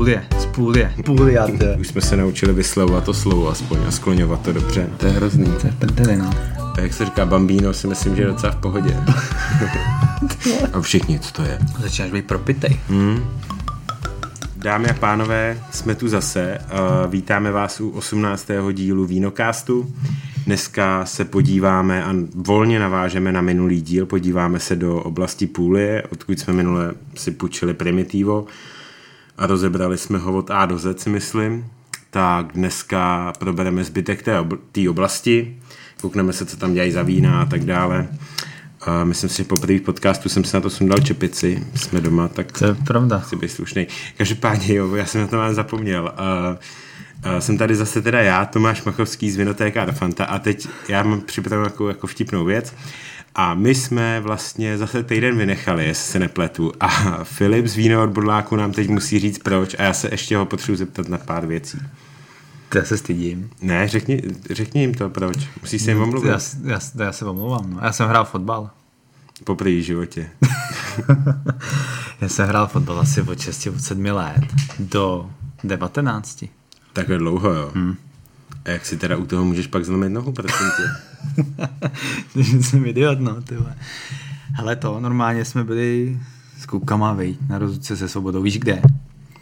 Půlie, z půlie, půlia, Už jsme se naučili vyslovovat to slovo aspoň a skloňovat to dobře. To je hrozný. To je prdeli, no. A jak se říká bambíno, si myslím, že je docela v pohodě. a všichni, co to je. Začínáš být propitej. Hmm. Dámy a pánové, jsme tu zase. Uh, vítáme vás u 18. dílu Vínokástu. Dneska se podíváme a volně navážeme na minulý díl. Podíváme se do oblasti Půlie, odkud jsme minule si půjčili Primitivo a rozebrali jsme ho od A do Z, si myslím. Tak dneska probereme zbytek té obl- oblasti, koukneme se, co tam dělají za vína a tak dále. Uh, myslím si, že po první podcastu jsem se na to sundal čepici, jsme doma, tak To je pravda. chci být slušný. Každopádně, jo, já jsem na to mám zapomněl. Uh, uh, jsem tady zase teda já, Tomáš Machovský z Vinotéka Arfanta a teď já mám připravenou jako, jako vtipnou věc. A my jsme vlastně zase týden vynechali, jestli se nepletu. A Filip z Víno od Bodláku nám teď musí říct proč a já se ještě ho potřebuji zeptat na pár věcí. To já se stydím. Ne, řekni, řekni jim to proč. Musíš se jim omluvit. Já, já, já se omlouvám. No. Já jsem hrál fotbal. Po první životě. já jsem hrál fotbal asi od 6 od 7 let do 19. Takhle dlouho, jo. Hmm. A jak si teda u toho můžeš pak zlomit nohu, prosím tě? Jsem idiot, no, ty. Hele to, normálně jsme byli s klukama, vej, na rozhodce se svobodou, víš kde?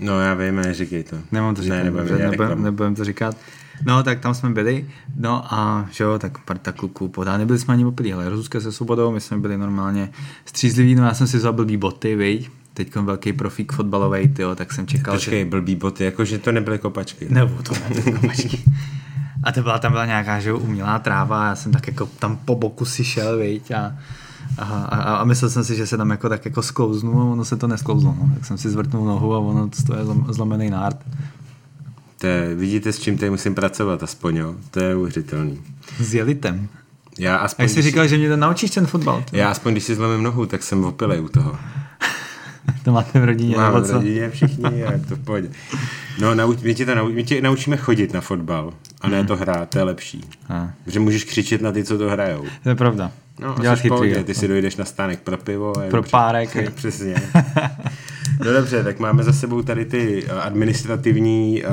No já vím, ale říkej to. Nemám to říkat, Ne, nebudem, nebudem, reklamu. nebudem to říkat. No, tak tam jsme byli, no a že jo, tak parta kluků podá. Nebyli jsme ani opilí, ale rozhodka se svobodou, my jsme byli normálně střízliví, no já jsem si vzal blbý boty, vej, teď velký profík fotbalový, tyjo, tak jsem čekal, Počkej, že... blbý boty, jakože to nebyly kopačky. Nebo to nebyly kopačky. A to byla, tam byla nějaká že umělá tráva, já jsem tak jako tam po boku si šel, viď, a, a, a, a, myslel jsem si, že se tam jako tak jako sklouznu a ono se to nesklouzlo, no. tak jsem si zvrtnul nohu a ono to je zlom- zlomený nárt. To je, vidíte, s čím tady musím pracovat aspoň, jo? To je uvěřitelný. S jelitem. Já A aspoň, jak jsi když, říkal, že mě to naučíš ten fotbal? To, já aspoň, když si zlomím nohu, tak jsem opilej u toho. to máte v rodině, Mám nebo v co? rodině všichni, a je to v pohodě. No, nauč, my, tě to nau, my tě naučíme chodit na fotbal a ne to hrát, to je lepší. A, Že můžeš křičet na ty, co to hrajou. to je pravda. No, pohodě, chytrý. ty si dojdeš na stánek pro pivo. Pro párek, viď? Přesně. No dobře, tak máme za sebou tady ty eh, administrativní uh,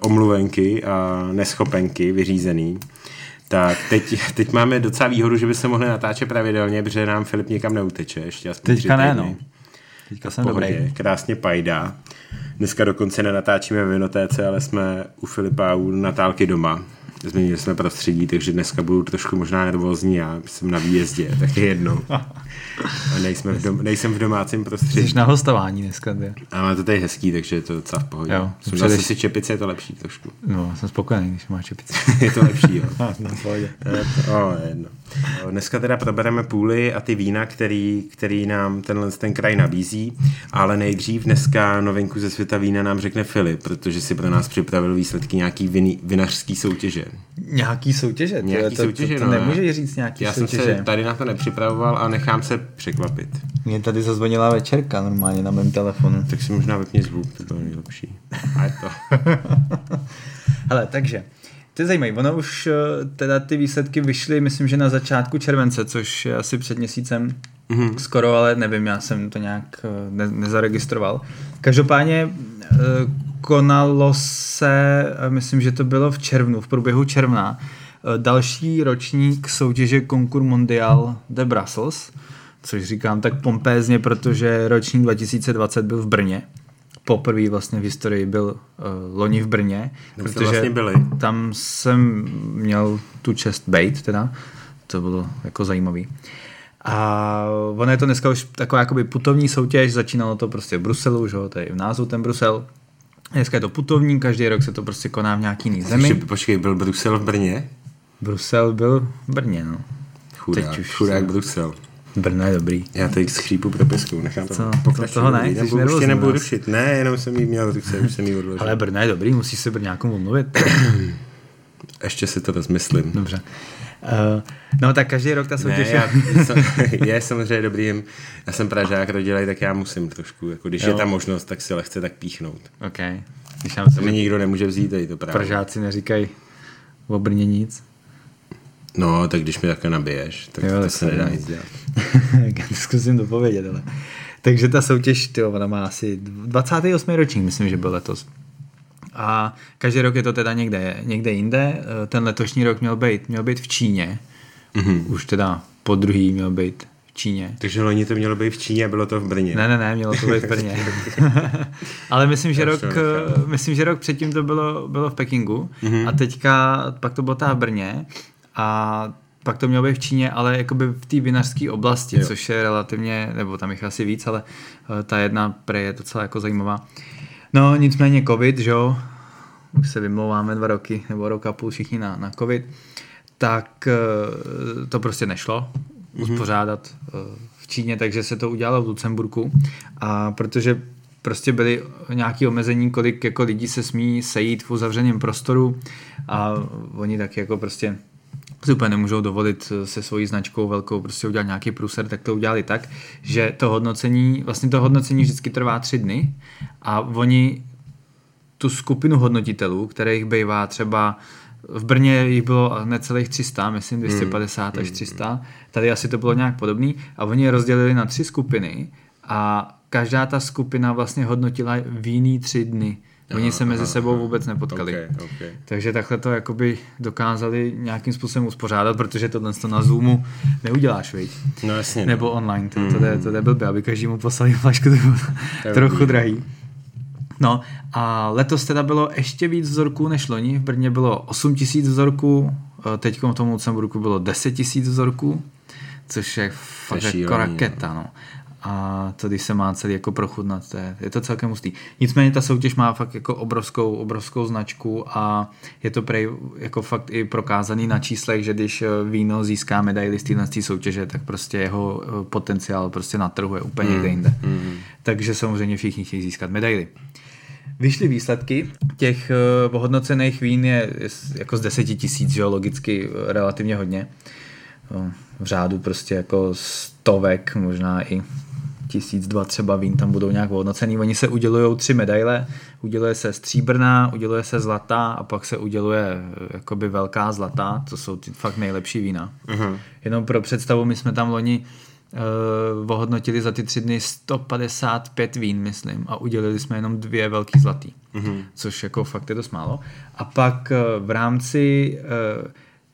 omluvenky a neschopenky vyřízený. Tak teď, teď máme docela výhodu, že by se mohli natáčet pravidelně, protože nám Filip někam neuteče. Ještě aspoň Teďka ne, no. Teďka jsem Pohodě, dobrý. krásně pajdá. Dneska dokonce nenatáčíme v Vinotéce, ale jsme u Filipa u Natálky doma. Změnili jsme prostředí, takže dneska budu trošku možná nervózní, já jsem na výjezdě, tak je jedno. A nejsme v dom, nejsem v domácím prostředí. Jsi na hostování dneska, ty. Ale to tady je hezký, takže je to docela v pohodě. Jo, Sundal předeš- si čepice, je to lepší trošku. No, jsem spokojený, když máš čepici. je to lepší, jo. no, v pohodě. O, je jedno. O, Dneska teda probereme půly a ty vína, který, který nám tenhle ten kraj nabízí, ale nejdřív dneska novinku ze světa vína nám řekne Filip, protože si pro nás připravil výsledky nějaký vin, vinařský soutěže. Nějaký soutěže? ty, Nějaký to, soutěže, to, to, no, to ne. nemůžeš říct nějaký Já jsem soutěže. se tady na to nepřipravoval a nechám se překvapit. Mě tady zazvonila večerka normálně na mém telefonu. Tak si možná vypni zvuk, to bylo nejlepší. A je to. Hele, takže, to je zajímavé, ono už eh, teda ty výsledky vyšly, myslím, že na začátku července, což je asi před měsícem mm-hmm. skoro, ale nevím, já jsem to nějak eh, ne- nezaregistroval. Každopádně eh, konalo se, myslím, že to bylo v červnu, v průběhu června, další ročník soutěže Concours Mondial de Brussels, což říkám tak pompézně, protože ročník 2020 byl v Brně. Poprvé vlastně v historii byl uh, loni v Brně, Tam protože vlastně byli. tam jsem měl tu čest bejt teda, to bylo jako zajímavý. A ono je to dneska už taková jakoby putovní soutěž, začínalo to prostě v Bruselu, že jo, to je v názvu ten Brusel. Dneska je to putovní, každý rok se to prostě koná v nějaký jiný zemi. Ještě, počkej, byl Brusel v Brně? Brusel byl v Brně, no. Chudák, Teď už chudák Brusel. Brno je dobrý. Já teď skřípu propiskou, nechám to. Co? Pokračuj, To toho ne, jsi nebudu, nervózní ještě nebudu rušit. Ne, jenom jsem jí měl v ruce, už jsem jí odložil. Ale Brno je dobrý, musíš se Brňákům omluvit. Ještě si to rozmyslím. Dobře. Uh, no tak každý rok ta Ne, soutěž já, sam- je samozřejmě dobrý, já jsem Pražák rodilej, tak já musím trošku, jako když Jo. je ta možnost, tak si lehce tak píchnout. OK. Když nám To mi nikdo nemůže vzít, tady to právě. Pražáci neříkají o Brně nic. No, tak když mi takhle nabiješ, tak Jo, to tak se to nedá nic dělat. Zkusím dopovědět, ale. Takže ta soutěž, tyjo, ona má asi 28. ročník, myslím, že byl letos. A každý rok je to teda někde, někde jinde. Ten letošní rok měl být, měl být v Číně. Mm-hmm. Už teda po druhý měl být v Číně. Takže loni to mělo být v Číně a bylo to v Brně. Ne, ne, ne, mělo to být v Brně. Ale myslím, že rok, myslím, že rok předtím to bylo, bylo v Pekingu mm-hmm. a teďka pak to bylo ta v Brně a pak to mělo být v Číně, ale jakoby v té vinařské oblasti, jo. což je relativně, nebo tam jich asi víc, ale eh, ta jedna pre je docela jako zajímavá. No nicméně covid, že jo, už se vymlouváme dva roky, nebo rok a půl všichni na, na covid, tak eh, to prostě nešlo mm-hmm. uspořádat eh, v Číně, takže se to udělalo v Lucemburku a protože prostě byly nějaké omezení, kolik jako lidí se smí sejít v uzavřeném prostoru a oni tak jako prostě si úplně nemůžou dovolit se svojí značkou velkou prostě udělat nějaký průser, tak to udělali tak, že to hodnocení, vlastně to hodnocení vždycky trvá tři dny a oni tu skupinu hodnotitelů, kterých bývá třeba v Brně jich bylo necelých 300, myslím 250 hmm. až 300, hmm. tady asi to bylo nějak podobný a oni je rozdělili na tři skupiny a každá ta skupina vlastně hodnotila v jiný tři dny. Oni se mezi sebou vůbec nepotkali. Okay, okay. Takže takhle to jakoby dokázali nějakým způsobem uspořádat, protože tohle to na Zoomu neuděláš, viď? No jasně. No. Nebo online, to, to, to, to jde blbě, aby každému poslali flašku, to bylo trochu drahý. No a letos teda bylo ještě víc vzorků než loni. V Brně bylo 8 tisíc vzorků, eh, teď v tom Lucemburku bylo 10 tisíc vzorků, což je fakt jako raketa. No a to, když se má celý jako prochutnat, to je, je to celkem hustý. Nicméně ta soutěž má fakt jako obrovskou, obrovskou značku a je to prej jako fakt i prokázaný na číslech, že když eh, víno získá medaily z téhle soutěže, tak prostě jeho eh, potenciál prostě na trhu je úplně mm, jinde. Mm. Takže samozřejmě všichni chtějí získat medaily. Vyšly výsledky, těch uh, ohodnocených vín je, je jako z deseti tisíc, že logicky relativně hodně. v řádu prostě jako stovek, možná i tisíc, dva třeba vín tam budou nějak hodnocený. Oni se udělují tři medaile, uděluje se stříbrná, uděluje se zlatá a pak se uděluje eh, jakoby velká zlatá, to jsou ty fakt nejlepší vína. Uh-huh. Jenom pro představu, my jsme tam loni uh, ohodnotili za ty tři dny 155 vín, myslím, a udělili jsme jenom dvě velký zlatý, uh-huh. což jako fakt je dost málo. A pak uh, v rámci uh,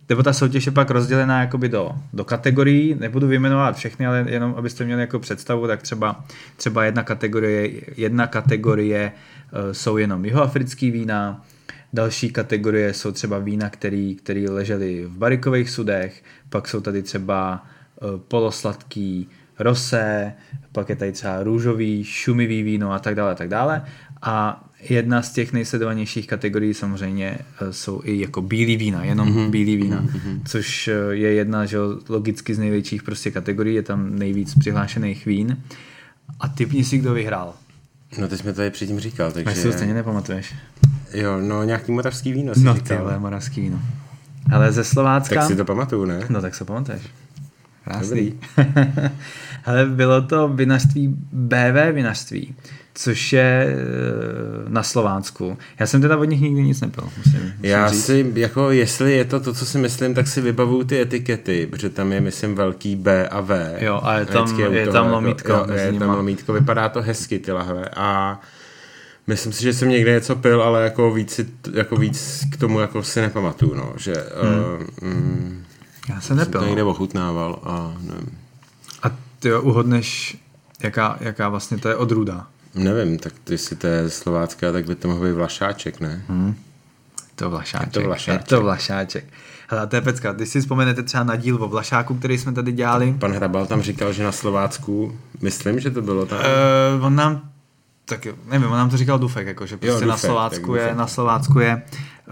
nebo ta soutěž je pak rozdělená jakoby do, do kategorií, nebudu vyjmenovat všechny, ale jenom abyste měli jako představu, tak třeba, třeba jedna kategorie, jedna kategorie uh, jsou jenom jihoafrický vína, další kategorie jsou třeba vína, který, který ležely v barikových sudech, pak jsou tady třeba uh, polosladký rosé, pak je tady třeba růžový, šumivý víno a tak dále, a tak dále. A jedna z těch nejsledovanějších kategorií samozřejmě eh, jsou i jako bílý vína, jenom mm-hmm. bílý vína, mm-hmm. což eh, je jedna, že logicky z největších prostě kategorií, je tam nejvíc přihlášených vín. A typni si, kdo vyhrál. No teď jsme tady předtím říkal, takže... Já si to stejně nepamatuješ. Jo, no nějaký moravský víno si No tyhle, moravský víno. Ale ze Slovácka... Tak si to pamatuju, ne? No tak se pamatuješ. Krásný. Ale bylo to vinařství BV vinařství což je eh, na Slovánsku. Já jsem teda od nich nikdy nic nepil. Musím, musím Já říct. si, jako jestli je to to, co si myslím, tak si vybavuju ty etikety, protože tam je, myslím, velký B a V. Jo, a je tam, je, je tam lomítko. Jako, jo, je tam lomítko, vypadá to hezky ty lahve a Myslím si, že jsem někde něco pil, ale jako víc, jako víc k tomu jako si nepamatuju, no, že hmm. uh, mm, já jsem nepil. Jsem to někde ochutnával a nevím. A ty uhodneš, jaká, jaká vlastně to je odrůda? Nevím, tak jestli to je slovácká, tak by to mohl být Vlašáček, ne? Hmm. To Vlašáček. Je to Vlašáček. Je to Vlašáček. Hele, to je pecka. Když si vzpomenete třeba na díl o Vlašáku, který jsme tady dělali. Pan Hrabal tam říkal, že na Slovácku, myslím, že to bylo tam. Uh, on nám, tak nevím, on nám to říkal Dufek, jako, že prostě jo, Dufek, na, Slovácku je, na Slovácku je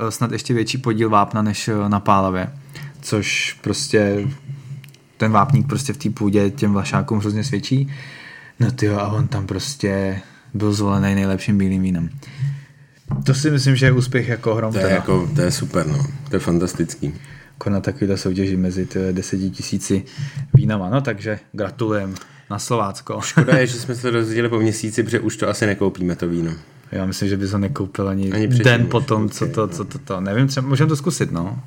uh, snad ještě větší podíl vápna než uh, na Pálavě. Což prostě ten vápník prostě v té půdě těm Vlašákům hrozně svědčí. No ty a on tam prostě byl zvolený nejlepším bílým vínem. To si myslím, že je úspěch jako hrom. To je, jako, to je super, no. To je fantastický. Jako na takovýhle soutěži mezi deseti tisíci vínama, no takže gratulujem na Slovácko. Škoda je, že jsme se dozvěděli po měsíci, protože už to asi nekoupíme to víno. Já myslím, že bys ho nekoupil ani, ani den potom, okay, co to, co to, to, nevím, třeba můžeme to zkusit, no.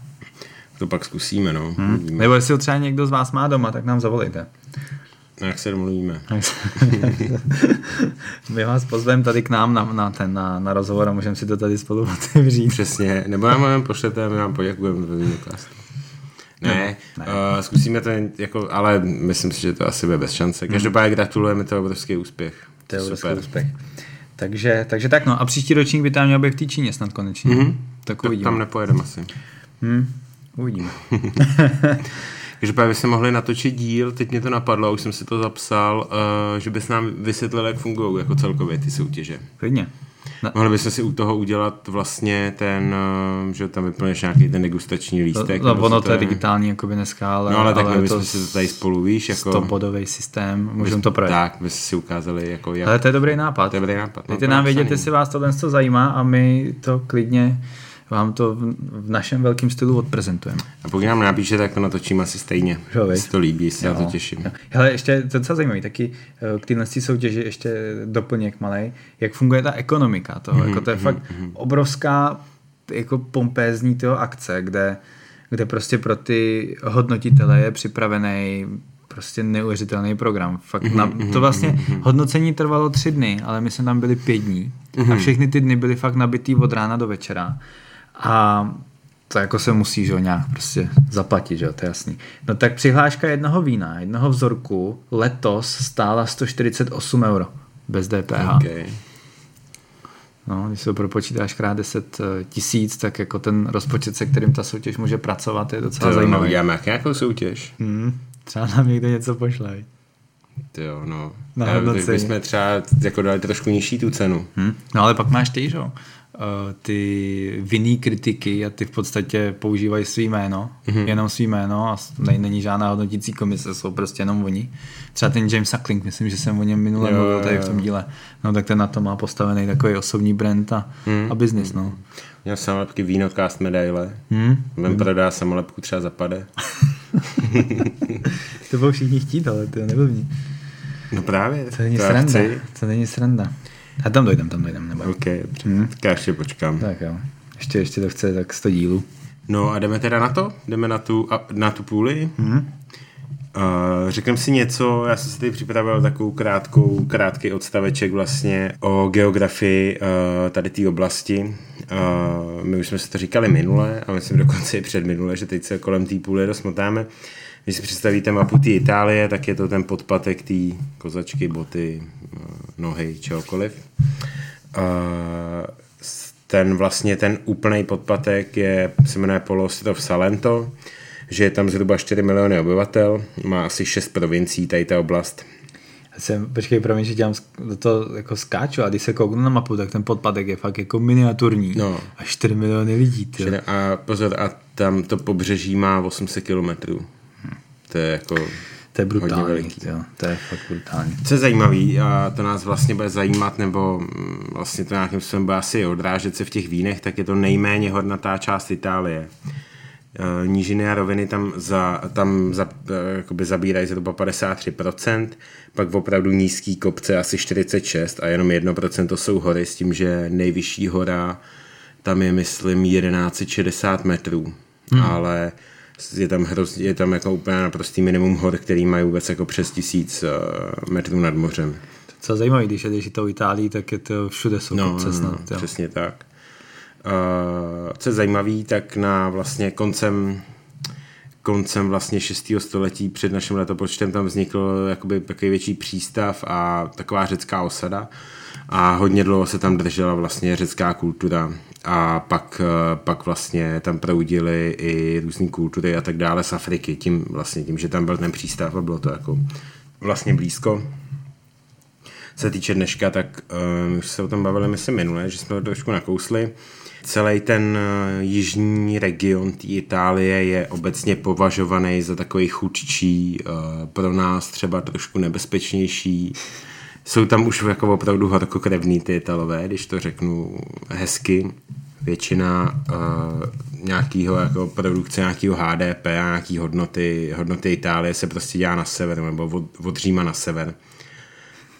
To pak zkusíme, no. Hmm. Nebo jestli ho třeba někdo z vás má doma, tak nám zavolejte. No, jak se domluvíme? My vás pozveme tady k nám na, na, ten, na, na rozhovor a můžeme si to tady spolu otevřít. Přesně, nebo nám jenom pošlete a my vám poděkujeme ve Vinokastu. Ne, ne. Uh, zkusíme to, jako, ale myslím si, že to asi bude bez šance. Každopádně gratulujeme, to je obrovský úspěch. To je obrovský úspěch. Takže, takže tak no. A příští ročník by tam měl být v té Číně snad konečně. Mm-hmm. Tak uvidíme. Tam nepojedeme asi. Hmm. Uvidíme. Každopádně bychom mohli natočit díl, teď mě to napadlo, už jsem si to zapsal, uh, že bys nám vysvětlil, jak fungují jako celkově ty soutěže. Klidně. Na... Mohli bychom si u toho udělat vlastně ten, eh, že tam vyplněš nějaký ten degustační lístek. To, to ono to je digitální jako by dneska, ale, no, ale tak ale my bychom si to tady spolu, víš, jako... Stopbodový systém, můžeme to projet. Tak, by si ukázali, jako jak... Ale to je dobrý nápad. To je dobrý nápad. Dejte no, nám vědět, jestli vás tohle zajímá a my to klidně vám to v našem velkém stylu odprezentujeme. A pokud nám napíše, tak to natočím asi stejně. Jo, si to líbí, se na to těším. Jo. Hele, ještě to docela zajímavé, taky eh, k téhle soutěži ještě doplněk malý, jak funguje ta ekonomika toho. Mm-hmm, jako to je mm-hmm, fakt mm-hmm. obrovská jako pompézní toho akce, kde, kde prostě pro ty hodnotitele je připravený prostě neuvěřitelný program. Fakt mm-hmm, na, to mhm, vlastně mm-hmm. hodnocení trvalo tři dny, ale my jsme tam byli pět dní mm-hmm. a všechny ty dny byly fakt nabitý od rána do večera. A to jako se musí že, nějak prostě zaplatit, že to je jasný. No tak přihláška jednoho vína, jednoho vzorku letos stála 148 euro bez DPH. Okay. No, když se to propočítáš krát 10 eh, tisíc, tak jako ten rozpočet, se kterým ta soutěž může pracovat, je docela to zajímavý. Uděláme nějakou soutěž? Hmm, třeba nám někde něco pošlej. Jo, no. Na bychom třeba jako dali trošku nižší tu cenu. Hmm. No ale pak máš ty, že? Eh, ty vinný kritiky a ty v podstatě používají svý jméno, mm-hmm. jenom svý jméno a ne, není žádná hodnotící komise, jsou prostě jenom oni. Třeba ten James Suckling, myslím, že jsem o něm minule jo, mluvil tady v tom díle, no tak ten na to má postavený takový osobní brand a, mm. a business, no. Měl samolepky Vínocast medaile, mm. Vem prodá samolepku třeba zapade. to bylo všichni chtít, ale to nebyl mě. No právě. To není to sranda. To není sranda. A tam dojdem, tam dojdem. Nebo... OK, hmm. tak já ještě počkám. Tak jo. Ještě, ještě to chce tak 100 dílů. No a jdeme teda na to? Jdeme na tu, na tu půli? Hmm. Uh, řekneme si něco, já jsem si tady připravil takovou krátkou, krátký odstaveček vlastně o geografii uh, tady té oblasti. Uh, my už jsme si to říkali minule a myslím dokonce i před minule, že teď se kolem té půly rozmotáme. Když si představíte mapu té Itálie, tak je to ten podpatek té kozačky, boty, nohy, čehokoliv. Ten vlastně, ten úplný podpatek je, se jmenuje poloostrov Salento, že je tam zhruba 4 miliony obyvatel, má asi 6 provincií tady ta oblast. Jsem, počkej, promiň, že dělám to jako skáču, a když se kouknu na mapu, tak ten podpadek je fakt jako miniaturní. No. A 4 miliony lidí. Tyjo. A pozor, a tam to pobřeží má 800 kilometrů. To je jako to je brutální, jo, to je fakt brutální. Co je zajímavý, a to nás vlastně bude zajímat, nebo mm, vlastně to nějakým způsobem bude asi odrážet se v těch vínech, tak je to nejméně hodnatá část Itálie. E, nížiny a roviny tam, za, tam za, e, jakoby zabírají zhruba 53%, pak opravdu nízký kopce asi 46% a jenom 1% jsou hory s tím, že nejvyšší hora tam je myslím 1160 metrů, hmm. ale je tam, hrozně, je tam jako úplně naprostý minimum hor, který mají vůbec jako přes tisíc uh, metrů nad mořem. Co zajímavé, když jedeš to Itálii, tak je to všude jsou no, kopce snad. No, přesně tak. Uh, co je zajímavé, tak na vlastně koncem koncem vlastně 6. století před naším letopočtem tam vznikl jakoby takový větší přístav a taková řecká osada a hodně dlouho se tam držela vlastně řecká kultura a pak, eh, pak vlastně tam proudily i různé kultury a tak dále z Afriky, tím vlastně tím, že tam byl ten přístav a bylo to jako vlastně blízko. Co se týče dneška, tak už se o tom bavili myslím minule, že jsme to trošku nakousli. Celý ten uh, jižní region té Itálie je obecně považovaný za takový chudčí, uh, pro nás třeba trošku nebezpečnější. Jsou tam už jako opravdu horkokrevný ty Italové, když to řeknu hezky většina uh, nějakého jako produkce nějakého HDP a nějaký hodnoty, hodnoty Itálie se prostě dělá na sever nebo od, od Říma na sever.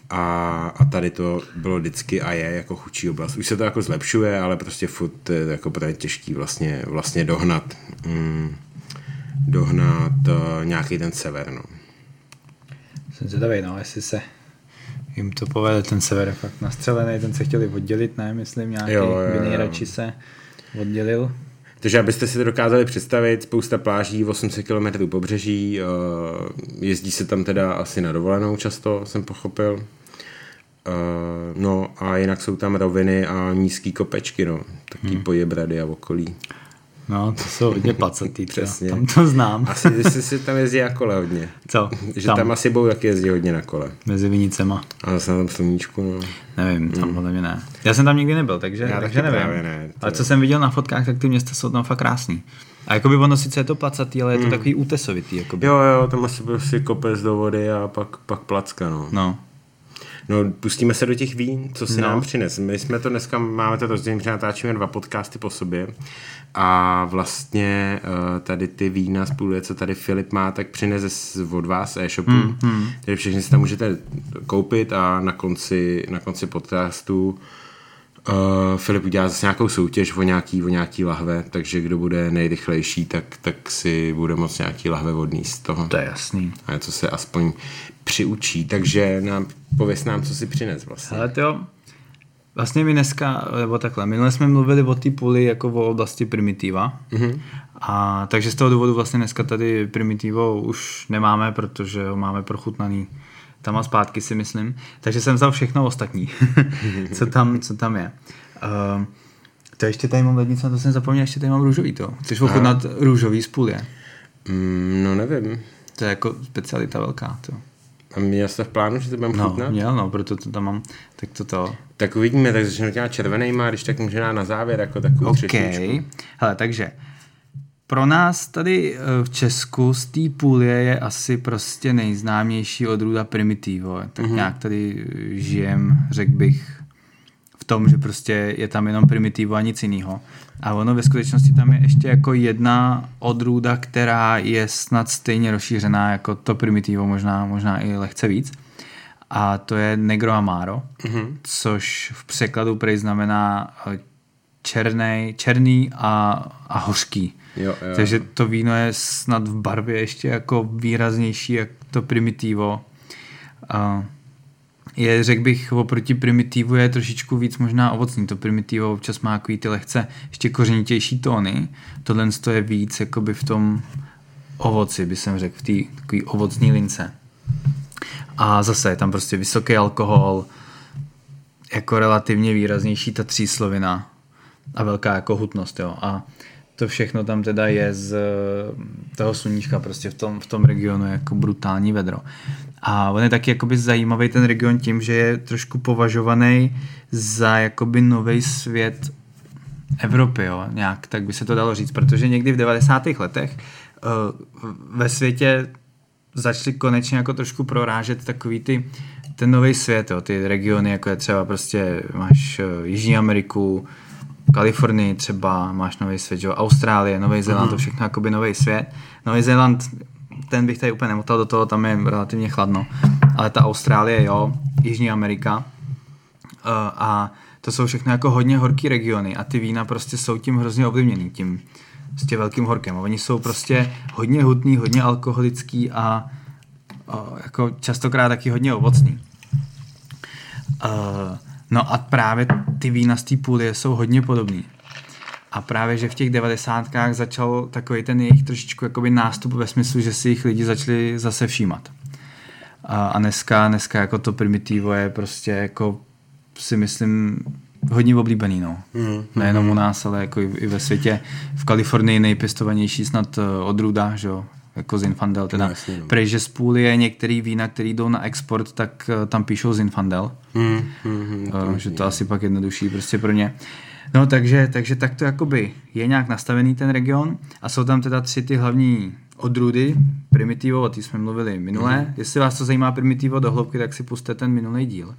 A, a tady to bylo vždycky a je jako chudší oblast. Už se to jako zlepšuje, ale prostě furt je jako právě těžký vlastně, vlastně dohnat mm, dohnat uh, nějaký ten sever. No. Jsem zvědavý, no, jestli se jim to povede, ten sever je fakt nastřelený, ten se chtěli oddělit, ne, myslím, nějaký Jo, jo, jo. se oddělil. Takže abyste si to dokázali představit, spousta pláží, 800 km pobřeží, eh, jezdí se tam teda asi na dovolenou často, jsem pochopil. Eh, No a jinak jsou tam roviny a nízký kopečky, no. Taký hmm. pojebrady a okolí. No, to jsou hodně placatý. Přesně. tam to znám. Asi jestli si tam jezdí na kole hodně. Co? Že tam, tam asi budou taky jezdí hodně na kole. Mezi Vinicema. A zase na tom sluníčku, no. Nevím, tam hmm. podle mě ne. Já jsem tam nikdy nebyl, takže, Já takže nevím. ne, to Ale co jsem viděl na fotkách, tak ty města jsou tam fakt krásný. A jakoby ono sice je to placatý, ale je to takový útesovitý. Jakoby. Jo, jo, tam asi prostě kopec do vody a pak, pak placka, no. No. No, pustíme se do těch vín, co si No. nám přines. My jsme to dneska, máme to rozdělení, že natáčíme dva podcasty po sobě a vlastně eh, tady ty vína spolu, co tady Filip má, tak přinese od vás e-shopu. Mm, mm. Takže všechny si tam můžete koupit a na konci, na konci podcastu Uh, Filip udělá zase nějakou soutěž o nějaký, o nějaký lahve, takže kdo bude nejrychlejší, tak, tak si bude moct nějaký lahve odníst z toho. To je jasný. A něco se aspoň přiučí. Takže nám, pověs nám, co si přines vlastně. Ale to jo, vlastně my dneska, nebo takhle, minule jsme mluvili o té půli jako o oblasti primitiva. Mm-hmm. A takže z toho důvodu vlastně dneska tady primitivo už nemáme, protože ho máme prochutnaný tam a zpátky si myslím. Takže jsem vzal všechno ostatní, co, tam, co tam je. Uh, to ještě tady mám lednice, na to jsem zapomněl, ještě tady mám růžový to. Chceš ochutnat růžový z půlie? Mm, no nevím. To je jako specialita velká. To. A měl jste v plánu, že to budeme No, chutnat? měl, no, proto to tam mám. Tak to to. Tak uvidíme, tak začnu těma červenejma, když tak může dát na závěr jako takovou OK. třešničku. Hele, takže pro nás tady eh, v Česku z té půlie je asi prostě nejznámější odrůda Primitivo. Tak mm-hmm. nějak tady eh, žijem, řekl bych, v tom, že prostě je tam jenom Primitivo a nic jiného. A ono ve skutečnosti tam je ještě jako jedna odrůda, která je snad stejně rozšířená jako to Primitivo, možná, možná i lehce víc. A to je Negro Amaro, mm-hmm. což v překladu prej znamená eh, černý, černý a, a hořký. Jo, jo. Takže to víno je snad v barvě ještě jako výraznější jak to primitivo. A je, řekl bych, oproti primitivu je trošičku víc možná ovocný. To primitivo občas má takový ty lehce ještě kořenitější tóny. Tohle to je víc jakoby v tom ovoci, by jsem řekl, v té takový ovocní lince. A zase je tam prostě vysoký alkohol, jako relativně výraznější ta tříslovina a velká jako hutnost, jo. A to všechno tam teda je z eh, toho sluníčka, prostě v tom, v tom regionu jako brutální vedro. A on je taky jakoby zajímavý ten region tím, že je trošku považovaný za jakoby nový svět Evropy, jo, nějak, tak by se to dalo říct, protože někdy v 90. letech uh, ve světě začali konečně jako trošku prorážet takový ty, ten nový svět, jo, ty regiony, jako je třeba prostě máš uh, Jižní Ameriku, Kalifornii třeba, máš nový svět, jo, Austrálie, Nový Zéland, to všechno jakoby nový svět. Nový Zéland, ten bych tady úplně nemotal do toho, tam je relativně chladno, ale ta Austrálie, jo, Jižní Amerika, uh, a to jsou všechno jako hodně horký regiony a ty vína prostě jsou tím hrozně ovlivněný, tím s tím velkým horkem. A oni jsou prostě hodně hutný, hodně alkoholický a, a jako častokrát taky hodně ovocný. Uh, no a právě ty vína z té půlie jsou hodně podobný. A právě, že v těch devadesátkách začal takový ten jejich trošičku jakoby nástup ve smyslu, že si jich lidi začali zase všímat. A, a dneska, dneska jako to primitivo je prostě jako si myslím hodně oblíbený, no. Mm, Nejenom u nás, ale jako i, i ve světě. V Kalifornii nejpěstovanější snad eh, odrůda, že jo, jako Zinfandel, teda No, jasně, no. prej, že z půly je některý vína, který jdou na export, tak eh, tam píšou Zinfandel, Hmm, hmm, hmm. uh, že to asi pak jednodušší prostě pro ně. No takže, takže tak to jakoby je nějak nastavený ten region a jsou tam teda tři ty hlavní odrůdy, Primitivo, o té jsme mluvili minule. Mm. Jestli vás to zajímá Primitivo do hloubky, tak si puste ten minulý díl. Uh,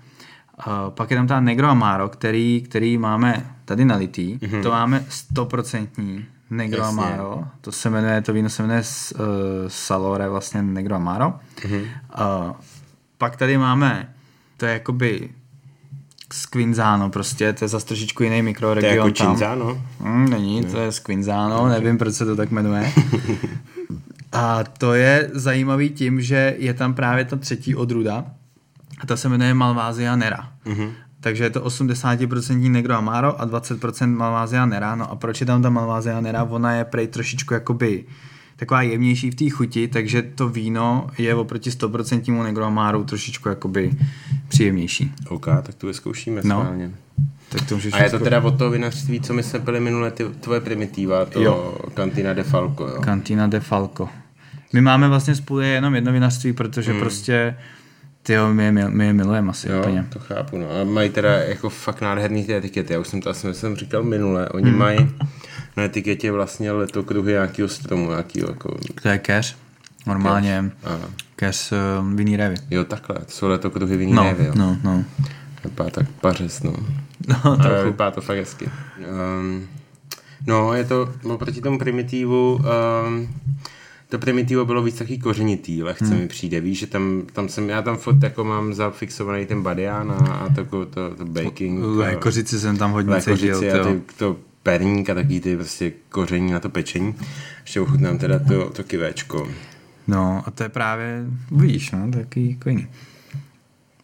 pak je tam ta Negro Amaro, který, který máme tady nalitý. Mm. To máme stoprocentní Negro Jasně. Amaro. To se jmenuje, to víno se jmenuje uh, Salore, vlastně Negro Amaro. Mm. Uh, pak tady máme, to je jakoby Squinzano prostě, to je zase trošičku jiný To je mikroregion jako tam. Cinzano. Mm, není, to je Squinzano, nevím, proč se to tak jmenuje. A to je zajímavý tím, že je tam právě ta třetí odruda a ta se jmenuje Malvasia Nera. Mm-hmm. Takže je to 80% Negro Amaro a 20% Malvasia Nera. No a proč je tam ta Malvasia Nera? Ona je prej trošičku jakoby taková jemnější v té chuti, takže to víno je oproti 100% Negro Amaro trošičku jakoby příjemnější. OK, tak to vyzkoušíme no. Tak to a je to teda od toho vinařství, co my jsme byli minule, ty, tvoje primitiva, to jo. Cantina de Falco, jo? Cantina de Falco. My máme vlastně spolu jenom jedno vinařství, protože hmm. prostě ty my, my, my je milujeme asi jo, úplně. to chápu, no. A mají teda jako fakt nádherný ty etikety. Já už jsem to asi jsem říkal minule. Oni hmm. mají na etiketě vlastně letokruhy nějakého stromu, nějakého jako... To je keř. Normálně keř uh, vinný révy. Jo, takhle. To jsou letokruhy vinný no, révy, jo. No, no. Vypadá tak pařes, no. No, to vypadá to fakt hezky. Um, no, je to oproti tomu primitivu um, to primitivo bylo víc taky kořenitý, lehce hmm. mi přijde, víš, že tam, tam jsem, já tam fot jako mám zafixovaný ten badian a, a to, to, to baking. Lékořici jsem tam hodně cítil. a ty, to perník a taky ty prostě koření na to pečení. Ještě ochutnám teda to, to kivéčko. No a to je právě, víš, no, taky jako jiný.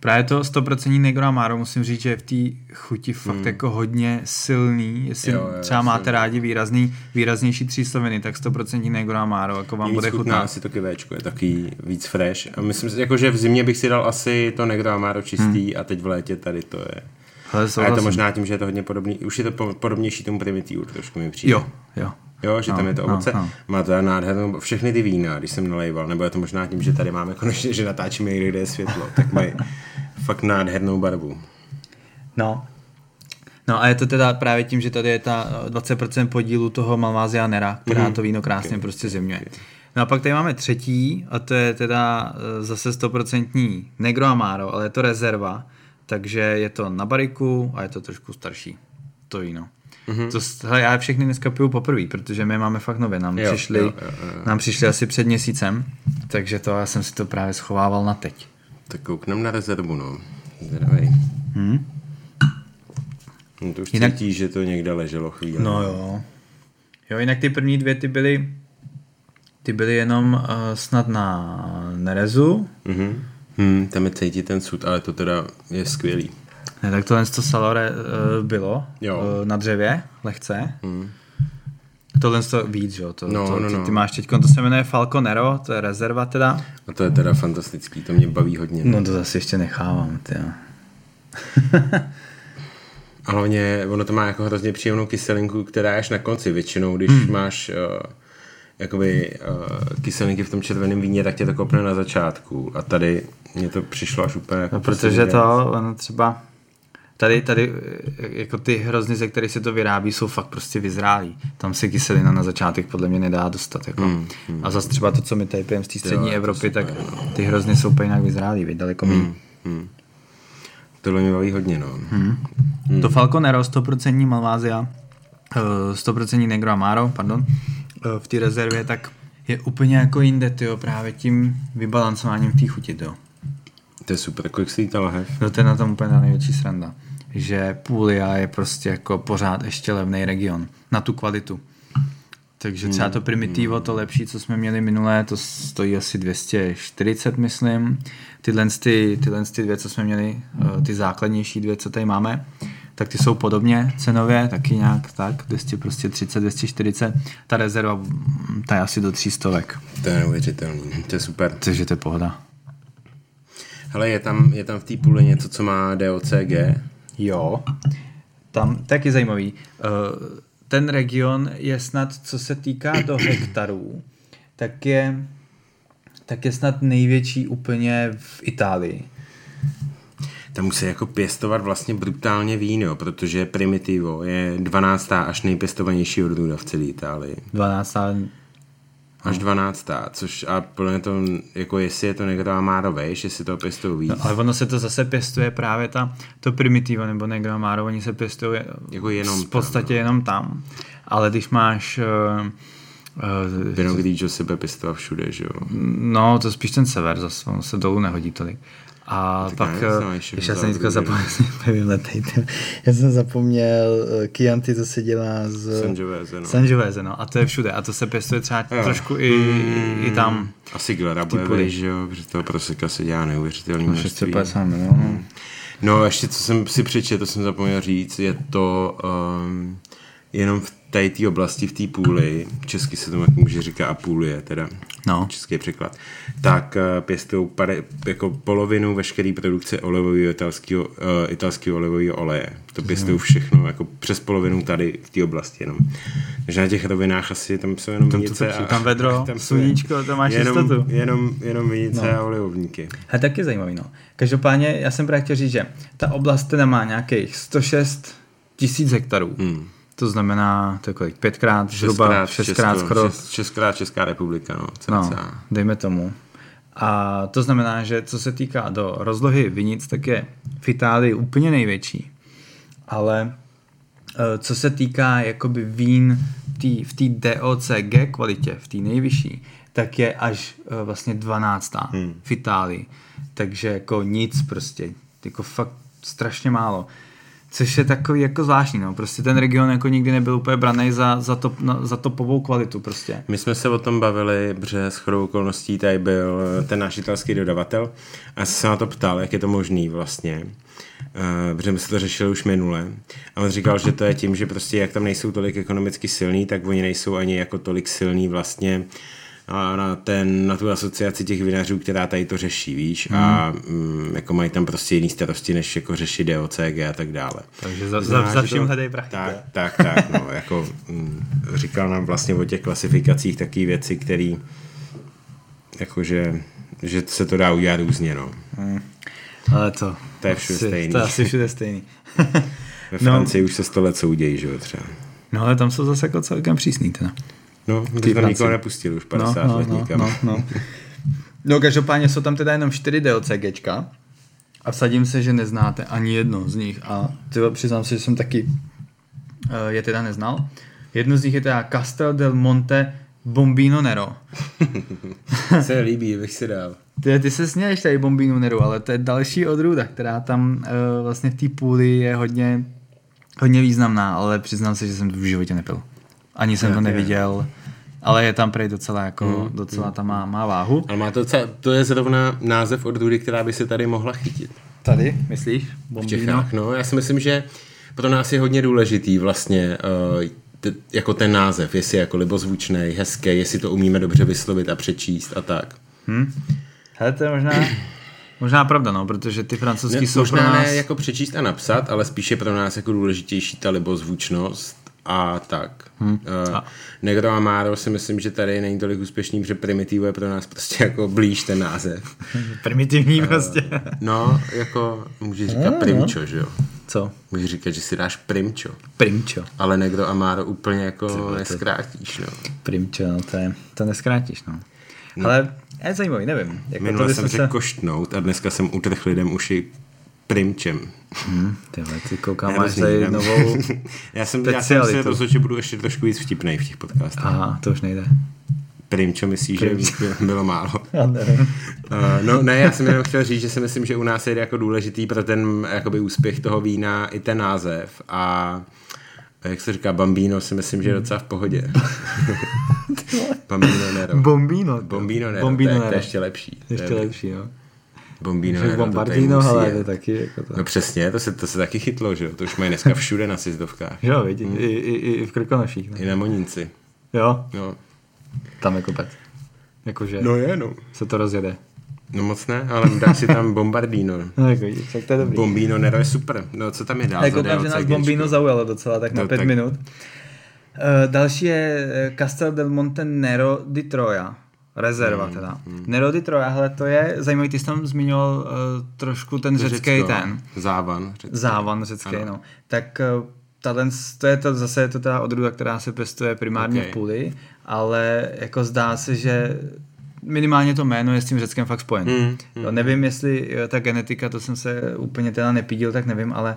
Právě to 100% Negro Amaro musím říct, že je v té chuti fakt hmm. jako hodně silný. Jestli jo, jo, třeba máte rádi výrazný, výraznější třísloviny, tak 100% Negro Amaro jako vám bude chutnat. asi to kivéčko, je taky víc fresh. A myslím si, jako, že v zimě bych si dal asi to Negro Amaro čistý hmm. a teď v létě tady to je. Hele, a je to možná tím, že je to hodně podobný, už je to podobnější tomu primitivu, trošku mi přijde. Jo, jo. Jo, že no, tam je to no, ovoce. No, no. Má to nádhernou, všechny ty vína, když jsem nalejval, nebo je to možná tím, že tady máme konečně, že natáčíme někde, kde je světlo, tak mají fakt nádhernou barvu. No. No a je to teda právě tím, že tady je ta 20% podílu toho Malvasia Nera, která mm-hmm. to víno krásně okay. prostě zimňuje. Okay. No a pak tady máme třetí, a to je teda e, zase 100% Negro Amaro, ale je to rezerva, takže je to na bariku a je to trošku starší, to víno. Mm-hmm. To, hele, já všechny dneska piju poprvé, protože my máme fakt nově. Nám, jo, přišli, jo, jo, jo. nám přišli asi před měsícem, takže to já jsem si to právě schovával na teď. Tak kouknem na rezervu, no. Zdravej. Hmm? No to už jinak... cítí, že to někde leželo chvíli. No jo. Jo, jinak ty první dvě ty byly ty byly jenom uh, snad na Nerezu. Mhm. Hmm, tam je cítit ten sud, ale to teda je skvělý. Ne, tak tohle to salore uh, bylo jo. Uh, na dřevě, lehce. Hmm. Tohle to víc, jo, to, no, to, no, ty, no. ty máš teď, to se jmenuje Falconero, to je rezerva teda. A to je teda fantastický, to mě baví hodně. No to zase ještě nechávám, ty A hlavně ono to má jako hrozně příjemnou kyselinku, která je až na konci většinou, když hmm. máš uh, jakoby uh, kyselinky v tom červeném víně, tak tě to kopne na začátku. A tady mně to přišlo až úplně jako No protože to, ono třeba tady, tady jako ty hrozny, ze kterých se to vyrábí, jsou fakt prostě vyzrálí. Tam se kyselina na začátek podle mě nedá dostat. Jako. Mm, mm. A zase třeba to, co my tady pijeme z té střední jo, Evropy, tak ty hrozny jsou úplně jinak vyzrálí, daleko mm, mm. Tohle mě baví hodně, no. Mm. Mm. To Falconero, 100% Malvázia, 100% Negro Amaro, pardon, eh, v té rezervě, tak je úplně jako jinde, tyjo, právě tím vybalancováním v té chuti, tyjo. To je super, kolik si ta lahev? No to je na tom úplně největší sranda že Puglia je prostě jako pořád ještě levný region na tu kvalitu. Takže třeba to primitivo, to lepší, co jsme měli minulé, to stojí asi 240, myslím. Tyhle, ty, tyhle ty dvě, co jsme měli, eh, ty základnější dvě, co tady máme, tak ty jsou podobně cenově, taky nějak tak, 200, prostě 30, 240. Ta rezerva, mm, ta je asi do 300. To je neuvěřitelný, to je super. Takže to je pohoda. Hele, je tam, je tam v té půle něco, co má DOCG? Jo, tam taky zajímavý. Eh, ten region je snad, co se týká do hektarů, tak je, tak je snad největší úplně v Itálii. Tam musí jako pěstovat vlastně brutálně víno, protože Primitivo je 12. až nejpěstovanější odrůda v celé Itálii. 12 až 12. Což a podle to, jako jestli je to někdo Amaro vejš, jestli to pěstují víc. No, ale ono se to zase pěstuje právě ta, to primitivo, nebo někdo Amaro, oni se pěstují jako jenom v podstatě tam, no. jenom tam. Ale když máš uh, Uh, Pinot Grigio se bude pěstovat všude, že jo? No, to spíš ten sever, zase on se dolů nehodí tolik. A Tak pak, já eh, ještě jsem teďka zapomněl, já jsem zapomněl, eh, Chianti to se dělá z Sangiovese, no. Sangiovese, no. A to je všude. A to se pěstuje třeba Jo. trošku i, Mm, i tam. Asi Glera bude že jo, protože toho proseka se dělá neuvěřitelný No, množství. 650 milionů. No a ještě co jsem si přečetl, to jsem zapomněl říct, je to um, jenom v té té oblasti, v té půli, česky se tomu jako může říká Apulie, teda No. český překlad, tak uh, pěstují pade, jako polovinu veškeré produkce olivového italského, uh, italského olivového oleje. To pěstují všechno, jako přes polovinu tady v té oblasti jenom. Takže na těch rovinách asi tam jsou jenom Tam vinice. tak- tam vedro, jsou sluníčko, tam máš jenom, jistotu. Jenom, jenom vinice No. a olivovníky. A taky zajímavý, no. Každopádně já jsem právě chtěl říct, že ta oblast teda má nějakých 106 tisíc hektarů. Hmm. To znamená, to je kolik, pětkrát, zhruba šestkrát skoro. šest- Šestkrát Česká republika, no. No, dejme tomu. A to znamená, že co se týká do rozlohy vinic, tak je v Itálii úplně největší. Ale eh, co se týká jakoby vín tý, v té DOCG kvalitě, v té nejvyšší, tak je až eh, vlastně 12. Hmm. v Itálii. Takže jako nic prostě, jako fakt strašně málo. Což je takový jako zvláštní, no. Prostě ten region jako nikdy nebyl úplně braný za, za, top, no, za topovou kvalitu prostě. My jsme se o tom bavili, protože s chodou okolností tady byl ten náš italský dodavatel a se na to ptal, jak je to možný vlastně. Uh, protože my jsme to řešili už minule. A on říkal, že to je tím, že prostě jak tam nejsou tolik ekonomicky silní, tak oni nejsou ani jako tolik silní vlastně a na, ten, na tu asociaci těch vinařů, která tady to řeší, víš, hmm. a mm, jako mají tam prostě jiný starosti, než jako řešit DOCG a tak dále. Takže za, za, za vším hledej prachy. Tak, tak, tak, no, jako mm, říkal nám vlastně o těch klasifikacích taky věci, které jakože, že se to dá udělat různě, no. Ale to, To je všude asi, stejný. To je asi všude stejný. Ve No. Francii už se sto let soudějí, že jo, třeba. no ale tam jsou zase jako celkem přísný teda. No, jsme Francii. nikoho nepustili už 50 no, let no, nikam. no, no. no, každopádně jsou tam teda jenom 4 DLCGčka a vsadím se, že neznáte ani jedno z nich a tyhle, přiznám se, že jsem taky uh, je teda neznal. Jedno z nich je teda Castel del Monte Bombino Nero. se líbí, bych si dal. Ty, ty se směješ tady Bombino Nero, ale to je další odrůda, která tam uh, vlastně v té půli je hodně, hodně významná, ale přiznám se, že jsem to v životě nepil. Ani jsem to neviděl, ale je tam prej docela jako, docela tam má, má váhu. Ale má to, docela, to je zrovna název odrůdy, která by se tady mohla chytit. Tady, myslíš? v Bombino? Čechách. No, já si myslím, že pro nás je hodně důležitý vlastně uh, t- jako ten název, jestli je jako libozvučný, hezký, jestli to umíme dobře vyslovit a přečíst a tak. Hm? Hele, to je možná, možná pravda, no, protože ty francouzský Ne, jsou pro možná nás... ne jako přečíst a napsat, ale spíše pro nás jako důležitější ta libozvučnost a tak. Hmm. Uh, A- Negro Amaro si myslím, že tady není tolik úspěšný, protože Primitivo je pro nás prostě jako blíž ten název. Primitivní prostě. No, jako můžeš říkat no. primčo, že jo? Co? Můžeš říkat, že si dáš primčo. Primčo. Ale Negro Amaro úplně jako to- neskrátíš, no. Primčo, no to je, to neskrátíš, no. Ale je zajímavý, nevím. Jako Minule to jsem řekl koštnout a dneska jsem utrhl lidem uši primčem. Hm, tyhle, ty koukám, máš tady novou... já, jsem, já jsem specialitu. rozhodl, že budu ještě trošku víc vtipnej v těch podcastech. Aha, to už nejde. Primčo myslíš, že by- bylo málo. Uh, no ne, já jsem jenom chtěl říct, že si myslím, že u nás je jako důležitý pro ten jakoby úspěch toho vína i ten název a jak se říká, Bambino si myslím, že je docela v pohodě. Bambino Nero. Bombino. Bombino Nero, Bombino to, je, to je Nero. ještě lepší. Ještě je- lepší, jo. Bombino tady Bombardino, ale to je taky jako to. No přesně, to se, to se taky chytlo, že jo? To už mají dneska všude na sizdovkách. Jo, vidí, i, i, i v Krkonoších. I Ne? na Monínci. Jo, No. tam je kopec. Jakože no je, no. se to rozjede. No moc ne, ale dáš si tam Bombardino. No, jako tak to je dobrý. Bombino Nero je super. No co tam je dál? Koukám, že nás? Bombino zaujalo docela tak na No, pět tak- minut. Uh, další je eh, Castel del Monte Nero di Troja. Rezerva Hmm, teda. Nero di Troja, hele, to je zajímavý, ty jsi tam zmiňoval uh, trošku ten To řecký Řecko, ten. Závan. Řecko. Závan řecký, Ano. no. Tak uh, tato, to je to, zase je to ta odrůda, která se pěstuje primárně Ok. v půli, ale jako zdá se, že minimálně to jméno je s tím řeckém fakt spojen. Mm, Jo, nevím, jestli jo, ta genetika, to jsem se úplně teda nepídil, tak nevím, ale,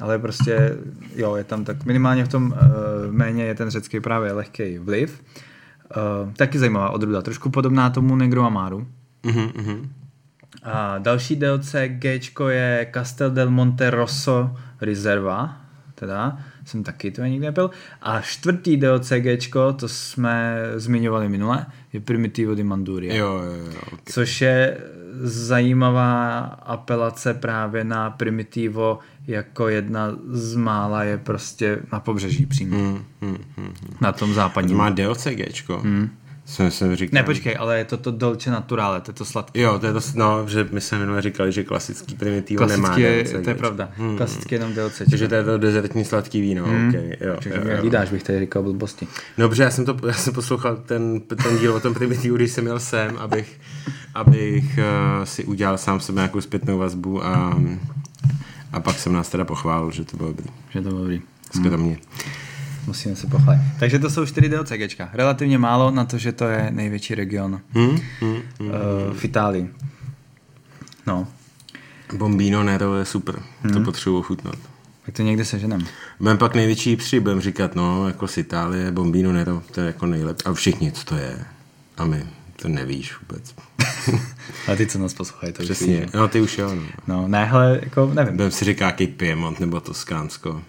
ale prostě jo, je tam tak minimálně v tom uh, jméně je ten řecký právě lehký vliv. Uh, taky zajímavá odrůda, trošku podobná tomu Negro Amaru. Mhm, mhm. A další DLC G je Castel del Monte Rosso Riserva, teda jsem taky to nikdy nepil. A čtvrtý DLC G, to jsme zmiňovali minule, je Primitivo di Manduria. Jo, jo, jo. Okay. Což je zajímavá apelace právě na Primitivo jako jedna z mála je prostě na pobřeží přímo. Hmm, hmm, hmm, na tom západním. Má DLC Gčko. Jsem, jsem říkal. Ne, počkej, ale je to to Dolce Naturale, to je to sladké. Jo, to je to, no, že my jsme minule říkali, že klasický primitivo klasický nemá je, DLC. To je pravda, hmm. klasický jenom DLC. Takže to je to dezertní sladký víno, hmm. okay, jo. Takže jo, jo. Bych tady říkal blbosti. Dobře, já jsem, to, já jsem poslouchal ten, ten díl o tom primitivu, když jsem měl sem, abych, abych uh, si udělal sám sebe nějakou zpětnou vazbu a, a pak jsem nás teda pochválil, že to bylo dobrý. Že to bylo dobrý. Skromně. Hmm. Musíme se pochválit. Takže to jsou 4 DLCGčka. Relativně málo na to, že to je největší region hmm, hmm, hmm, uh, v Itálii. No. Bombino Nero je super. Hmm. To potřebuji chutnat. Tak to někde seženem. Budeme pak největší při, budeme říkat, no, jako z Itálie, Bombino Nero, to je jako nejlepší. A všichni, co to je. A my, to nevíš vůbec. a ty, co nás poslouchají, to Přesně, víš, no ty už jo. No, no ne, hele, jako nevím. Budeme si říká, jaký Piemont nebo Toskánsko.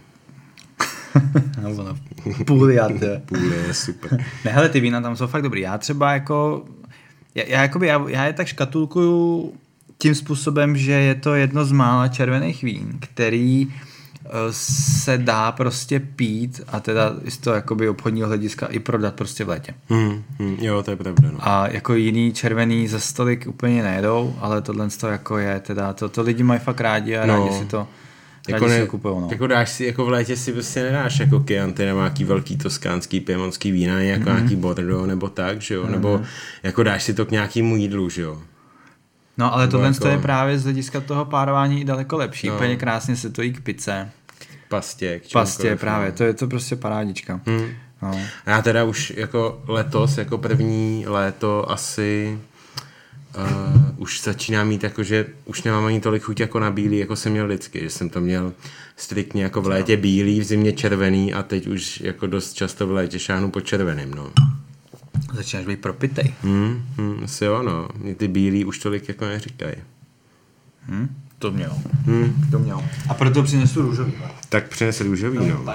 Půl já, Půl je super. Ne, hele, ty vína tam jsou fakt dobrý. Já třeba jako, já, já, jakoby, já, já je tak škatulkuju tím způsobem, že je to jedno z mála červených vín, který eh, se dá prostě pít a teda z toho jakoby obchodního hlediska i prodat prostě v létě. Hmm, hmm, jo, to je pravda. No. A jako jiný červený za stolik úplně nejedou, ale tohle to jako je teda, to, to lidi mají fakt rádi a no. rádi si to jako, ne, kupujou, no. jako dáš si, jako v létě si prostě nedáš jako Chianti nebo nějaký velký toskánský, piemonský vína, jako mm-hmm. nějaký Bordeaux nebo tak, že jo, mm-hmm. nebo jako dáš si to k nějakému jídlu, že jo. No ale tohle jako... je právě z hlediska toho párování daleko lepší, no. úplně krásně se to jí k pice. K pastě. K pastě no. právě, to je to prostě parádička. Hmm. No. A já teda už jako letos, jako první léto asi uh, už začíná mít jako, že už nemám ani tolik chuť jako na bílý, jako jsem měl vždycky, že jsem to měl striktně jako v létě bílý, v zimě červený a teď už jako dost často v létě šáhnu po červeným, no. Začínáš být propitej. Hmm, hmm, asi jo, no. Mě ty bílý už tolik jako neříkají. Hmm, to měl. Hmm. To měl. A proto přinesu růžový. Tak přinese růžový, no. no.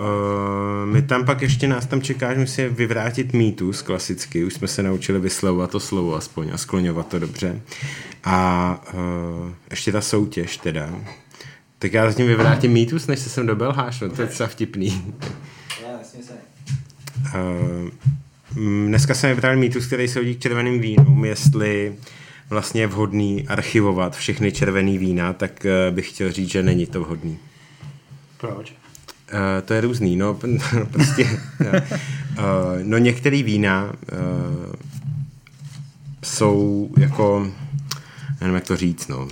Uh, my tam pak ještě nás tam čeká, že musíme vyvrátit mýtus klasicky, už jsme se naučili vyslovovat to slovo aspoň a skloňovat to dobře. A uh, ještě ta soutěž teda. Tak já zatím vyvrátím mýtus, než se sem do Belháš, no to je docela vtipný. Uh, dneska jsem vybral mýtus, který se hodí k červeným vínům, jestli vlastně je vhodný archivovat všechny červený vína, tak bych chtěl říct, že není to vhodný. Proč? Uh, to je různý, no, prostě, uh, no některé vína uh, jsou jako, nevím, jak to říct, no,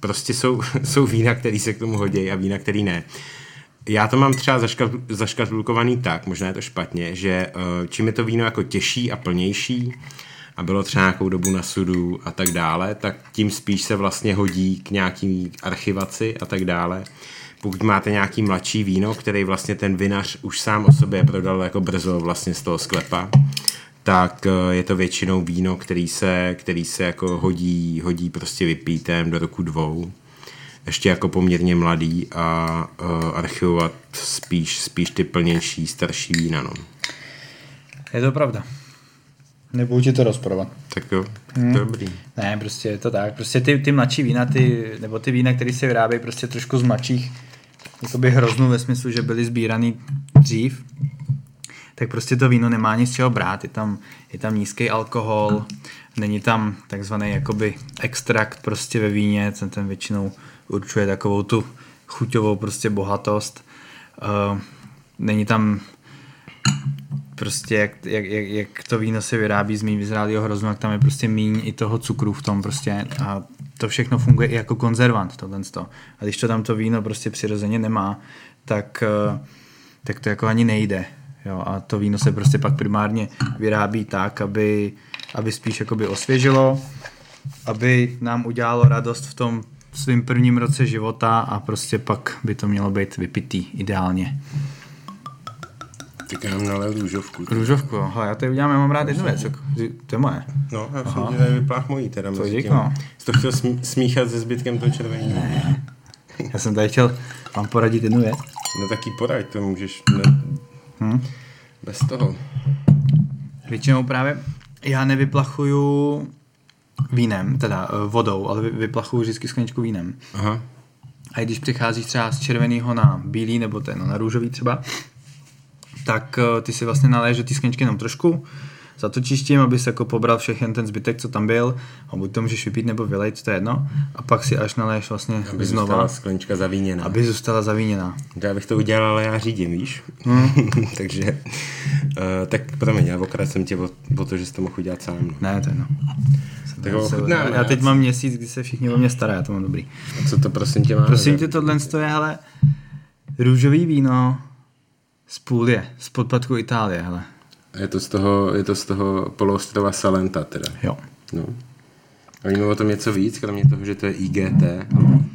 prostě jsou, jsou vína, které se k tomu hodí a vína, které ne. Já to mám třeba zaškatulkovaný tak, možná je to špatně, že čím je to víno jako těžší a plnější a bylo třeba nějakou dobu na sudu a tak dále, tak tím spíš se vlastně hodí k nějaký archivaci a tak dále pokud máte nějaký mladší víno, který vlastně ten vinař už sám o sobě prodal jako brzo vlastně z toho sklepa, tak eh, je to většinou víno, který se, který se jako hodí, hodí prostě vypítem do roku dvou. Ještě jako poměrně mladý a uh, archivovat spíš, spíš ty plnější, starší vína. No. Je to pravda. Nebudu ti to rozporovat. Tak jo, hmm. dobrý. Ne, prostě je to tak. Prostě ty, ty mladší vína, ty, nebo ty vína, které se vyrábějí prostě trošku z mladších jakoby hroznu ve smyslu, že byly sbíraný dřív, tak prostě to víno nemá nic čeho brát. Je tam, je tam nízký alkohol, není tam takzvaný jakoby extrakt prostě ve víně, ten, ten většinou určuje takovou tu chuťovou prostě bohatost. Uh, není tam prostě jak, jak, jak, jak to víno se vyrábí z méně vyzrálého hroznu, tak tam je prostě míň i toho cukru v tom prostě a to všechno funguje i jako konzervant, tohle A když to tam to víno prostě přirozeně nemá, tak, eh, tak to jako ani nejde. Jo, a to víno se prostě pak primárně vyrábí tak, aby, aby spíš jakoby osvěžilo, aby nám udělalo radost v tom svým prvním roce života a prostě pak by to mělo být vypitý ideálně. Tak já nalil růžovku. Růžovku. Hele, já tady udělám, já mám rád jednu věc. To je moje. No, já jsem ti tady vyplách mojí teda. mezi dík, no. Jsi to chtěl smí- smíchat se zbytkem toho červeného? Já jsem tady chtěl vám poradit jednu věc. No taky poraď, to můžeš ne... Hm? bez toho. Většinou právě já nevyplachuju vínem, teda eh, vodou, ale vy- vyplachuju vždycky skleničku vínem. Aha. A když přicházíš třeba z červeného na bílý nebo ten na růžový třeba, tak eh, ty si vlastně naléješ do té skleničky jenom trošku, zatočíš tím, abys jako pobral všechen ten zbytek, co tam byl, a buď to můžeš vypít nebo vylejt, to je jedno, a pak si až naléješ vlastně Aby znova, zůstala sklenička zavíněná. aby zůstala zavíněná. Já bych to udělal, ale já řídím, víš? Hmm. Takže, uh, tak promiň, já okrát jsem tě o, o to, že jsi to mohl udělat sám. No. Ne, to je jedno. Tak ho ochutnáme, já, teď mám měsíc, kdy se všichni o mě stará, já to mám dobrý. A co to prosím tě má? Prosím tě, tohle je, hele, růžový víno z Půlie, z podpadku Itálie, hele. Je to z toho, je to z toho poloostrova Salenta teda. Jo. No. A víme o tom něco víc, kromě toho, že to je IGT,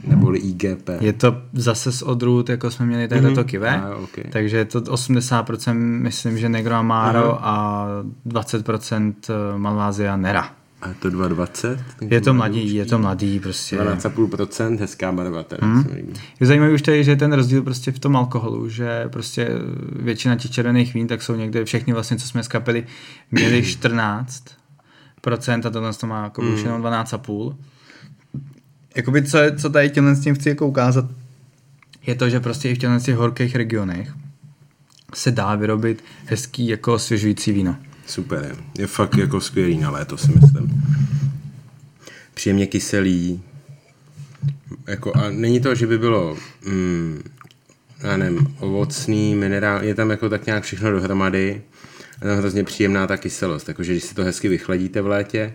neboli IGP. Je to zase z odrůd, jako jsme měli tady Mhm. to kive, A, ok. takže je to 80% myslím, že Negro Amaro a 20% Malvasia Nera. A je to 2,20? Je to mladý, je to mladý prostě. 12,5%, hezká barva teda, mm. líbí. Je zajímavý už tady, že je ten rozdíl prostě v tom alkoholu, že prostě většina těch červených vín, tak jsou někde všechny vlastně, co jsme skapili, měli 14% a tohle to má jako už jenom 12,5. Jakoby co, co tady těmhle s tím chci jako ukázat, je to, že prostě i v těchto těch horkých regionech se dá vyrobit hezký jako osvěžující víno. Super je. Je fakt jako skvělý na léto, si myslím. Příjemně kyselý. Jako, a není to, že by bylo mm, já nevím, ovocný, minerál, je tam jako tak nějak všechno dohromady. A tam hrozně příjemná ta kyselost, jakože když si to hezky vychladíte v létě,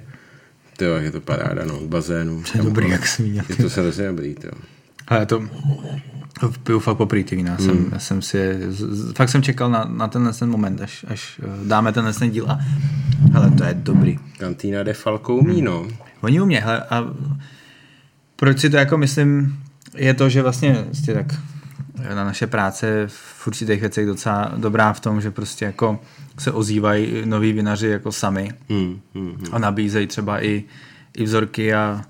to je to paráda, no, k bazénu. To je dobrý, jak jsem viděl. Je to se hrozně dobrý, to. Ale to to piju fakt poprvé ty vína. Jsem, já jsem si, je- fakt jsem čekal na, na tenhle ten moment, až, až eh, dáme tenhle ten díl a hele, to je dobrý. Cantina de Falcoumino. Oni umě, hele, a proč si to jako myslím, je to, že vlastně prostě tak na naše práce v určitých věcech docela dobrá v tom, že prostě jako se ozývají noví vinaři jako sami Hmm, hmm, hmm. a nabízejí třeba i, i vzorky a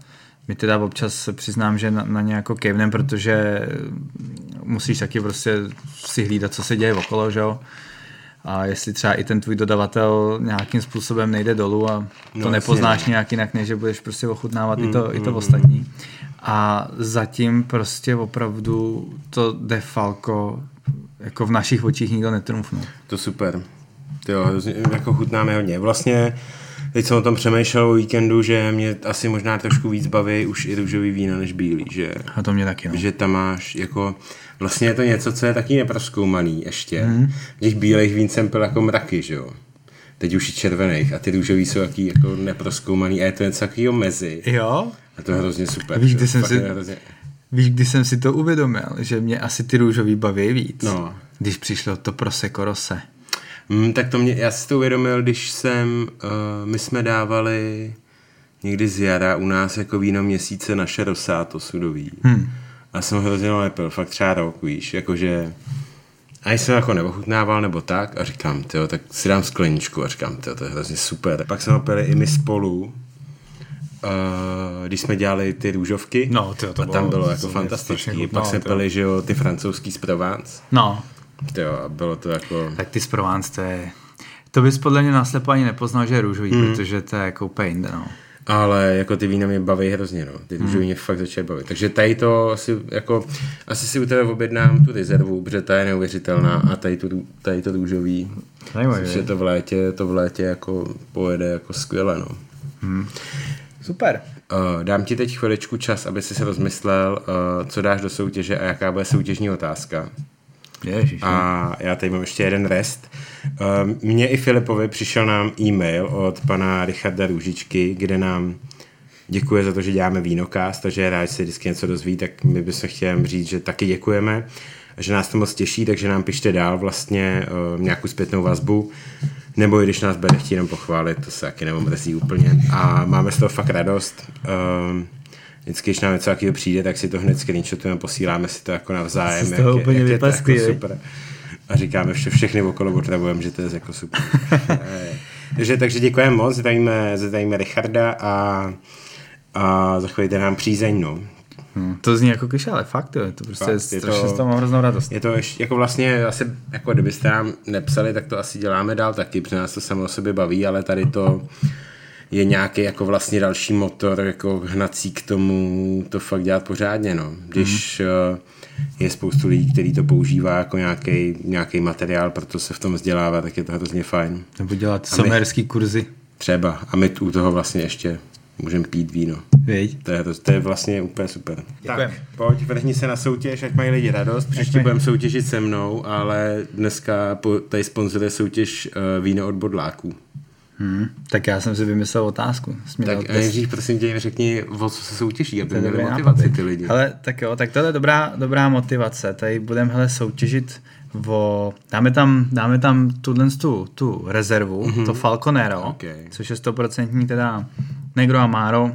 my teda občas se přiznám, že na, na ně jako kevnem, protože musíš taky prostě si hlídat, co se děje okolo, že jo? A jestli třeba i ten tvůj dodavatel nějakým způsobem nejde dolů a to No, no, nepoznáš jasně, nějak jinak, než že budeš prostě ochutnávat mm, i, to, mm, i to ostatní. A zatím prostě opravdu to defalko jako v našich očích nikdo netrumfnul. To super. To jo, jako chutnáme hodně. Vlastně teď jsem o tom přemýšlel o víkendu, že mě asi možná trošku víc baví už i růžový vína než bílý, že, A to mě taky, no. že tam máš jako vlastně je to něco, co je taky neproskoumaný ještě. Mm. Těch bílých vín jsem pil jako mraky, že jo. Teď už i červených a ty růžový jsou taky jako neproskoumaný a je to něco takového mezi. Jo? A to je hrozně super. Víš, kdy jsem si- Hrozně... Víš, kdy jsem si to uvědomil, že mě asi ty růžový baví víc. No. Když přišlo to Prosecco Rose. Mm, tak to mě, já si to uvědomil, když jsem, uh, my jsme dávali někdy z jara u nás jako víno měsíce naše rosáto sudový. Hmm. A jsem hrozně lepil, fakt třeba rok, víš, jakože a jsem jako neochutnával nebo tak a říkám, tyjo, tak si dám skleničku a říkám, tyjo, to je hrozně super. Pak jsme ho pili i my spolu, uh, když jsme dělali ty růžovky. No, tyjo, to a tam bylo bylo jako fantastický. Pak jsme tyjo. pili, že jo, ty francouzský z Provence. No, A bylo to jako... tak ty z Provence, to je... To bys podle mě naslepo ani nepoznal, že je růžový, hmm. protože to je jako úplně jinde, no. Ale jako ty vína mě baví hrozně, no. Ty růžový mě fakt začaly bavit. Takže tady to asi, jako, asi si u tebe objednám tu rezervu, protože ta je neuvěřitelná a tady, tu, tady to růžový, Zajímavý, že to v létě, to v létě jako pojede jako skvěle, no. Super. Uh, dám ti teď chviličku čas, aby si se rozmyslel, uh, co dáš do soutěže a jaká bude soutěžní otázka. Ježiš. A já tady mám ještě jeden rest. Um, Mně i Filipovi přišel nám e-mail od pana Richarda Růžičky, kde nám děkuje za to, že děláme vínokast, takže rád, že se vždycky něco dozví, tak my bychom chtěli říct, že taky děkujeme, že nás to moc těší, takže nám pište dál vlastně uh, nějakou zpětnou vazbu, nebo i když nás bude chtít jenom pochválit, to se taky neomrzí úplně. A máme z toho fakt radost. Um, Vždycky, když nám něco takového přijde, tak si to hned screenshotujeme, posíláme si to jako navzájem. Z toho úplně je to jako super. A říkáme vše, všechny okolo otravujeme, že to je jako super. takže, takže děkujeme moc, zdravíme, zdravíme Richarda a, a zachovejte nám přízeň, no. Hmm. To zní jako kliše, ale fakt, jo, to prostě fakt, je strašně to, z toho mám hroznou radost. Je to ještě, jako vlastně asi, jako kdybyste nám nepsali, tak to asi děláme dál taky, protože nás to samo o sobě baví, ale tady to je nějaký jako vlastně další motor, jako hnací k tomu to fakt dělat pořádně, no. Když hmm. je spoustu lidí, kteří to používá jako nějaký, nějaký materiál, proto se v tom vzdělává, tak je to hrozně fajn. Nebo dělat somerský kurzy. Třeba. A my u toho vlastně ještě můžeme pít víno. Víď? To je, to, to je vlastně úplně super. Děkujem. Tak, pojď, vrhni se na soutěž, ať mají lidi radost. Příště budeme soutěžit se mnou, ale dneska tady sponzoruje soutěž uh, víno od bodláků. Hmm, tak já jsem si vymyslel otázku. Směl tak nejdřív prosím tě řekni, o co se soutěží, aby měli motivaci nápady. ty lidi. Hele, tak jo, tak tohle je dobrá, dobrá motivace. Tady budeme hele soutěžit o, dáme tam, dáme tam tuhle tu, tu rezervu, mm-hmm. to Falconero, okay. což je stoprocentní teda Negro Amaro,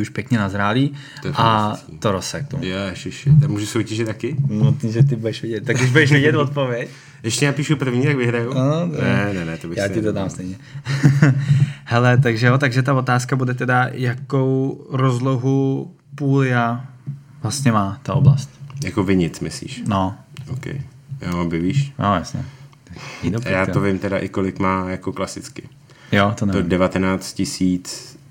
už pěkně nazrálý to a to Rosek. Ježiši, tak můžu soutěžit taky? No, ty, že ty budeš vidět. Tak když budeš vidět odpověď. Ještě napíšu první, tak vyhraju? No, ne, ne, ne, to bych Já ti to dám stejně. Hele, takže jo, takže ta otázka bude teda, jakou rozlohu půlia vlastně má ta oblast? Jako vinic, myslíš? No. OK. Jo, víš? No, jasně. Já to vím teda i kolik má jako klasicky. Jo, to nevím. To 19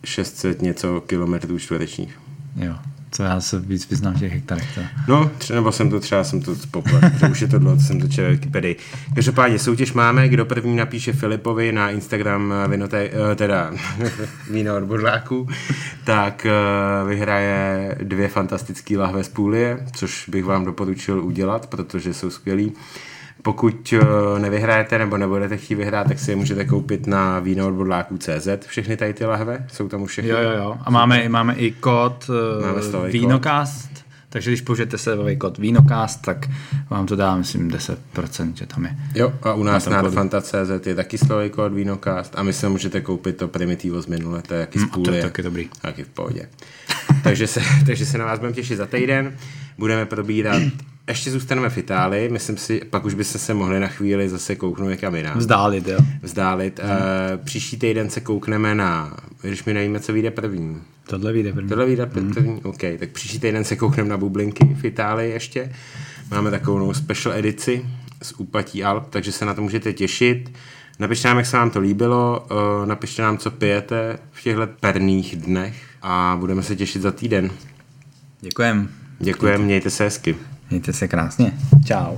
600 něco kilometrů čtverečních. Jo, co já se víc vyznám v těch hektarech. To. No, třeba, nebo jsem to třeba, jsem to poplet, už je to dlouho, jsem to četl Wikipedii. Každopádně soutěž máme, kdo první napíše Filipovi na Instagram vinote, eh, teda víno od bodláků, tak eh, vyhraje dvě fantastické lahve z půlie, což bych vám doporučil udělat, protože jsou skvělí. Pokud eh, nevyhrajete nebo nebudete chtít vyhrát, tak si je můžete koupit na víno od CZ. Všechny tady ty lahve jsou tam už všechny. Jo, jo, jo. A máme, máme i kód uh, Vínokast, kód. takže když použijete serverový kód Vínokast, tak vám to dá, myslím, 10%, že tam je. Jo, a u nás na, na Fanta.cz je taky slový kód Vínokast a my se můžete koupit to Primitivo z minule, to je jaký mm, to je taky dobrý. Taky v pohodě. takže, se, takže se na vás budeme těšit za týden. Budeme probírat ještě zůstaneme v Itálii, myslím si, pak už byste se mohli na chvíli zase kouknout někam jinam. Vzdálit, jo. Vzdálit. Hmm. Uh, příští týden se koukneme na, když mi nevíme, co vyjde první. Tohle vyjde první. Tohle vyjde první, hmm. OK. Tak příští týden se koukneme na bublinky v Itálii ještě. Máme takovou special edici z úpatí Alp, takže se na to můžete těšit. Napište nám, jak se vám to líbilo, uh, napište nám, co pijete v těchto perných dnech a budeme se těšit za týden. Děkujem. Děkujem, mějte se hezky. Mějte se krásně. Čau.